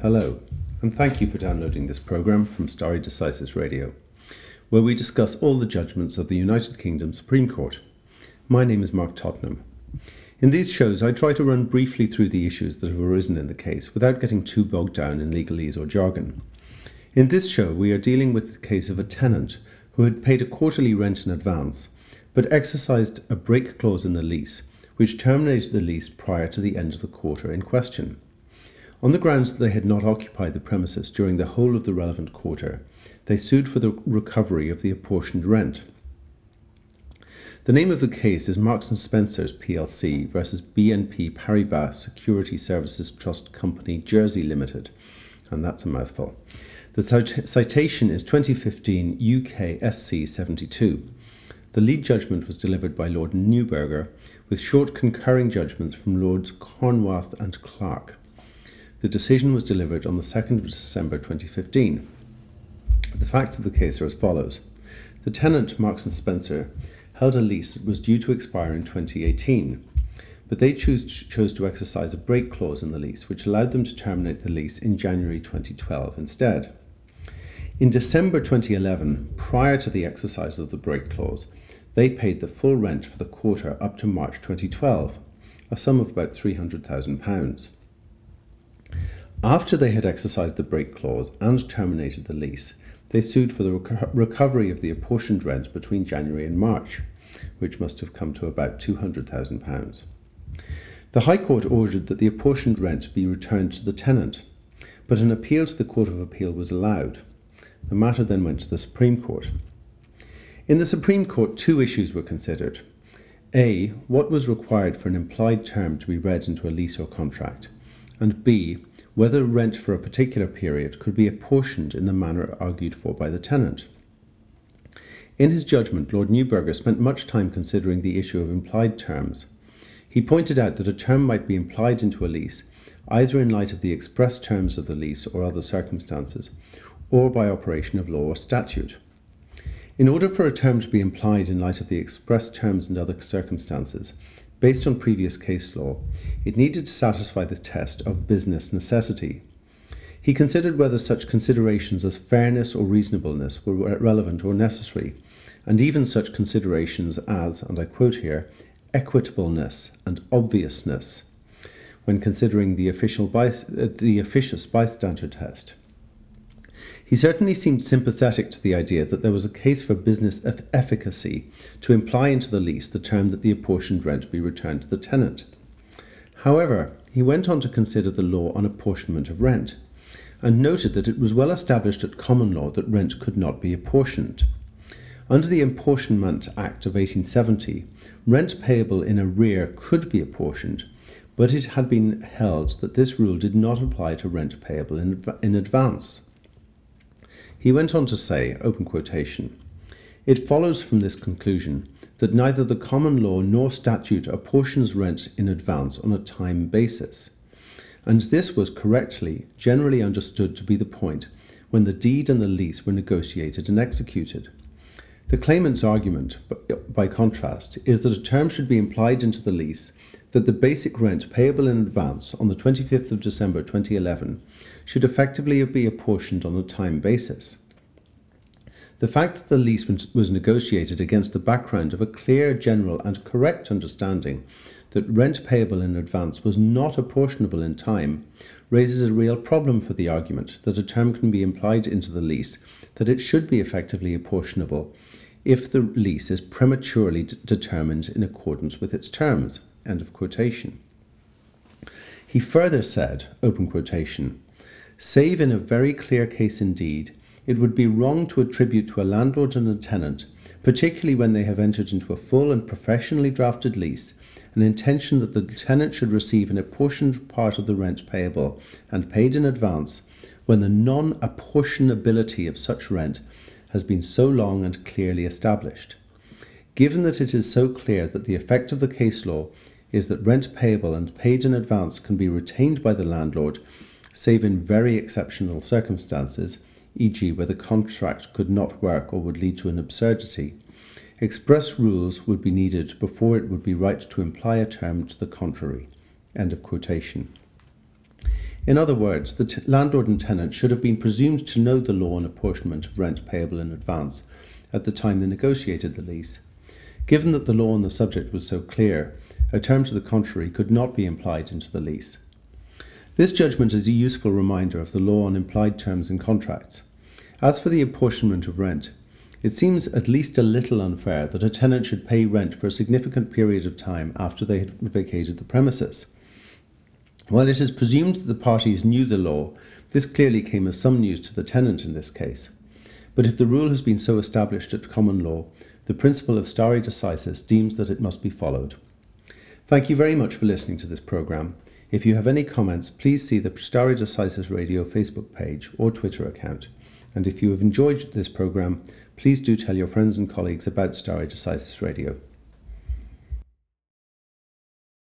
Hello, and thank you for downloading this program from Stare Decisis Radio, where we discuss all the judgments of the United Kingdom Supreme Court. My name is Mark Tottenham. In these shows, I try to run briefly through the issues that have arisen in the case without getting too bogged down in legalese or jargon. In this show, we are dealing with the case of a tenant who had paid a quarterly rent in advance but exercised a break clause in the lease, which terminated the lease prior to the end of the quarter in question. On the grounds that they had not occupied the premises during the whole of the relevant quarter, they sued for the recovery of the apportioned rent. The name of the case is Marks and Spencers plc versus BNP Paribas Security Services Trust Company Jersey Limited, and that's a mouthful. The citation is 2015 UK SC 72. The lead judgment was delivered by Lord Neuberger, with short concurring judgments from Lords Carnwath and Clarke. The decision was delivered on the 2nd of December 2015. The facts of the case are as follows. The tenant, Marks and Spencer, held a lease that was due to expire in 2018, but they choose, chose to exercise a break clause in the lease, which allowed them to terminate the lease in January 2012 instead. In December 2011, prior to the exercise of the break clause, they paid the full rent for the quarter up to March 2012, a sum of about £300,000. After they had exercised the break clause and terminated the lease, they sued for the reco- recovery of the apportioned rent between January and March, which must have come to about £200,000. The High Court ordered that the apportioned rent be returned to the tenant, but an appeal to the Court of Appeal was allowed. The matter then went to the Supreme Court. In the Supreme Court, two issues were considered. A. What was required for an implied term to be read into a lease or contract? And B. Whether rent for a particular period could be apportioned in the manner argued for by the tenant. In his judgment, Lord Neuberger spent much time considering the issue of implied terms. He pointed out that a term might be implied into a lease either in light of the express terms of the lease or other circumstances, or by operation of law or statute. In order for a term to be implied in light of the express terms and other circumstances, based on previous case law, it needed to satisfy the test of business necessity. He considered whether such considerations as fairness or reasonableness were relevant or necessary, and even such considerations as, and I quote here, equitableness and obviousness when considering the, official by, uh, the officious bystander test. He certainly seemed sympathetic to the idea that there was a case for business of efficacy to imply into the lease the term that the apportioned rent be returned to the tenant. However, he went on to consider the law on apportionment of rent, and noted that it was well established at common law that rent could not be apportioned. Under the Apportionment Act of 1870, rent payable in arrear could be apportioned, but it had been held that this rule did not apply to rent payable in, in advance. He went on to say, open quotation, It follows from this conclusion that neither the common law nor statute apportions rent in advance on a time basis. And this was correctly generally understood to be the point when the deed and the lease were negotiated and executed. The claimant's argument, by contrast, is that a term should be implied into the lease that the basic rent payable in advance on the 25th of December 2011 should effectively be apportioned on a time basis. The fact that the lease was negotiated against the background of a clear, general, and correct understanding that rent payable in advance was not apportionable in time raises a real problem for the argument that a term can be implied into the lease that it should be effectively apportionable if the lease is prematurely determined in accordance with its terms. End of quotation. He further said, open quotation, Save in a very clear case indeed, it would be wrong to attribute to a landlord and a tenant, particularly when they have entered into a full and professionally drafted lease, an intention that the tenant should receive an apportioned part of the rent payable and paid in advance when the non apportionability of such rent has been so long and clearly established. Given that it is so clear that the effect of the case law is that rent payable and paid in advance can be retained by the landlord save in very exceptional circumstances, e.g., where the contract could not work or would lead to an absurdity. Express rules would be needed before it would be right to imply a term to the contrary. End of quotation. In other words, the t- landlord and tenant should have been presumed to know the law on apportionment of rent payable in advance at the time they negotiated the lease. Given that the law on the subject was so clear, a term to the contrary could not be implied into the lease. This judgment is a useful reminder of the law on implied terms in contracts. As for the apportionment of rent, it seems at least a little unfair that a tenant should pay rent for a significant period of time after they had vacated the premises. While it is presumed that the parties knew the law, this clearly came as some news to the tenant in this case. But if the rule has been so established at common law, the principle of stare decisis deems that it must be followed. Thank you very much for listening to this programme. If you have any comments, please see the Stare Decisis Radio Facebook page or Twitter account. And if you have enjoyed this programme, please do tell your friends and colleagues about Stare Decisis Radio.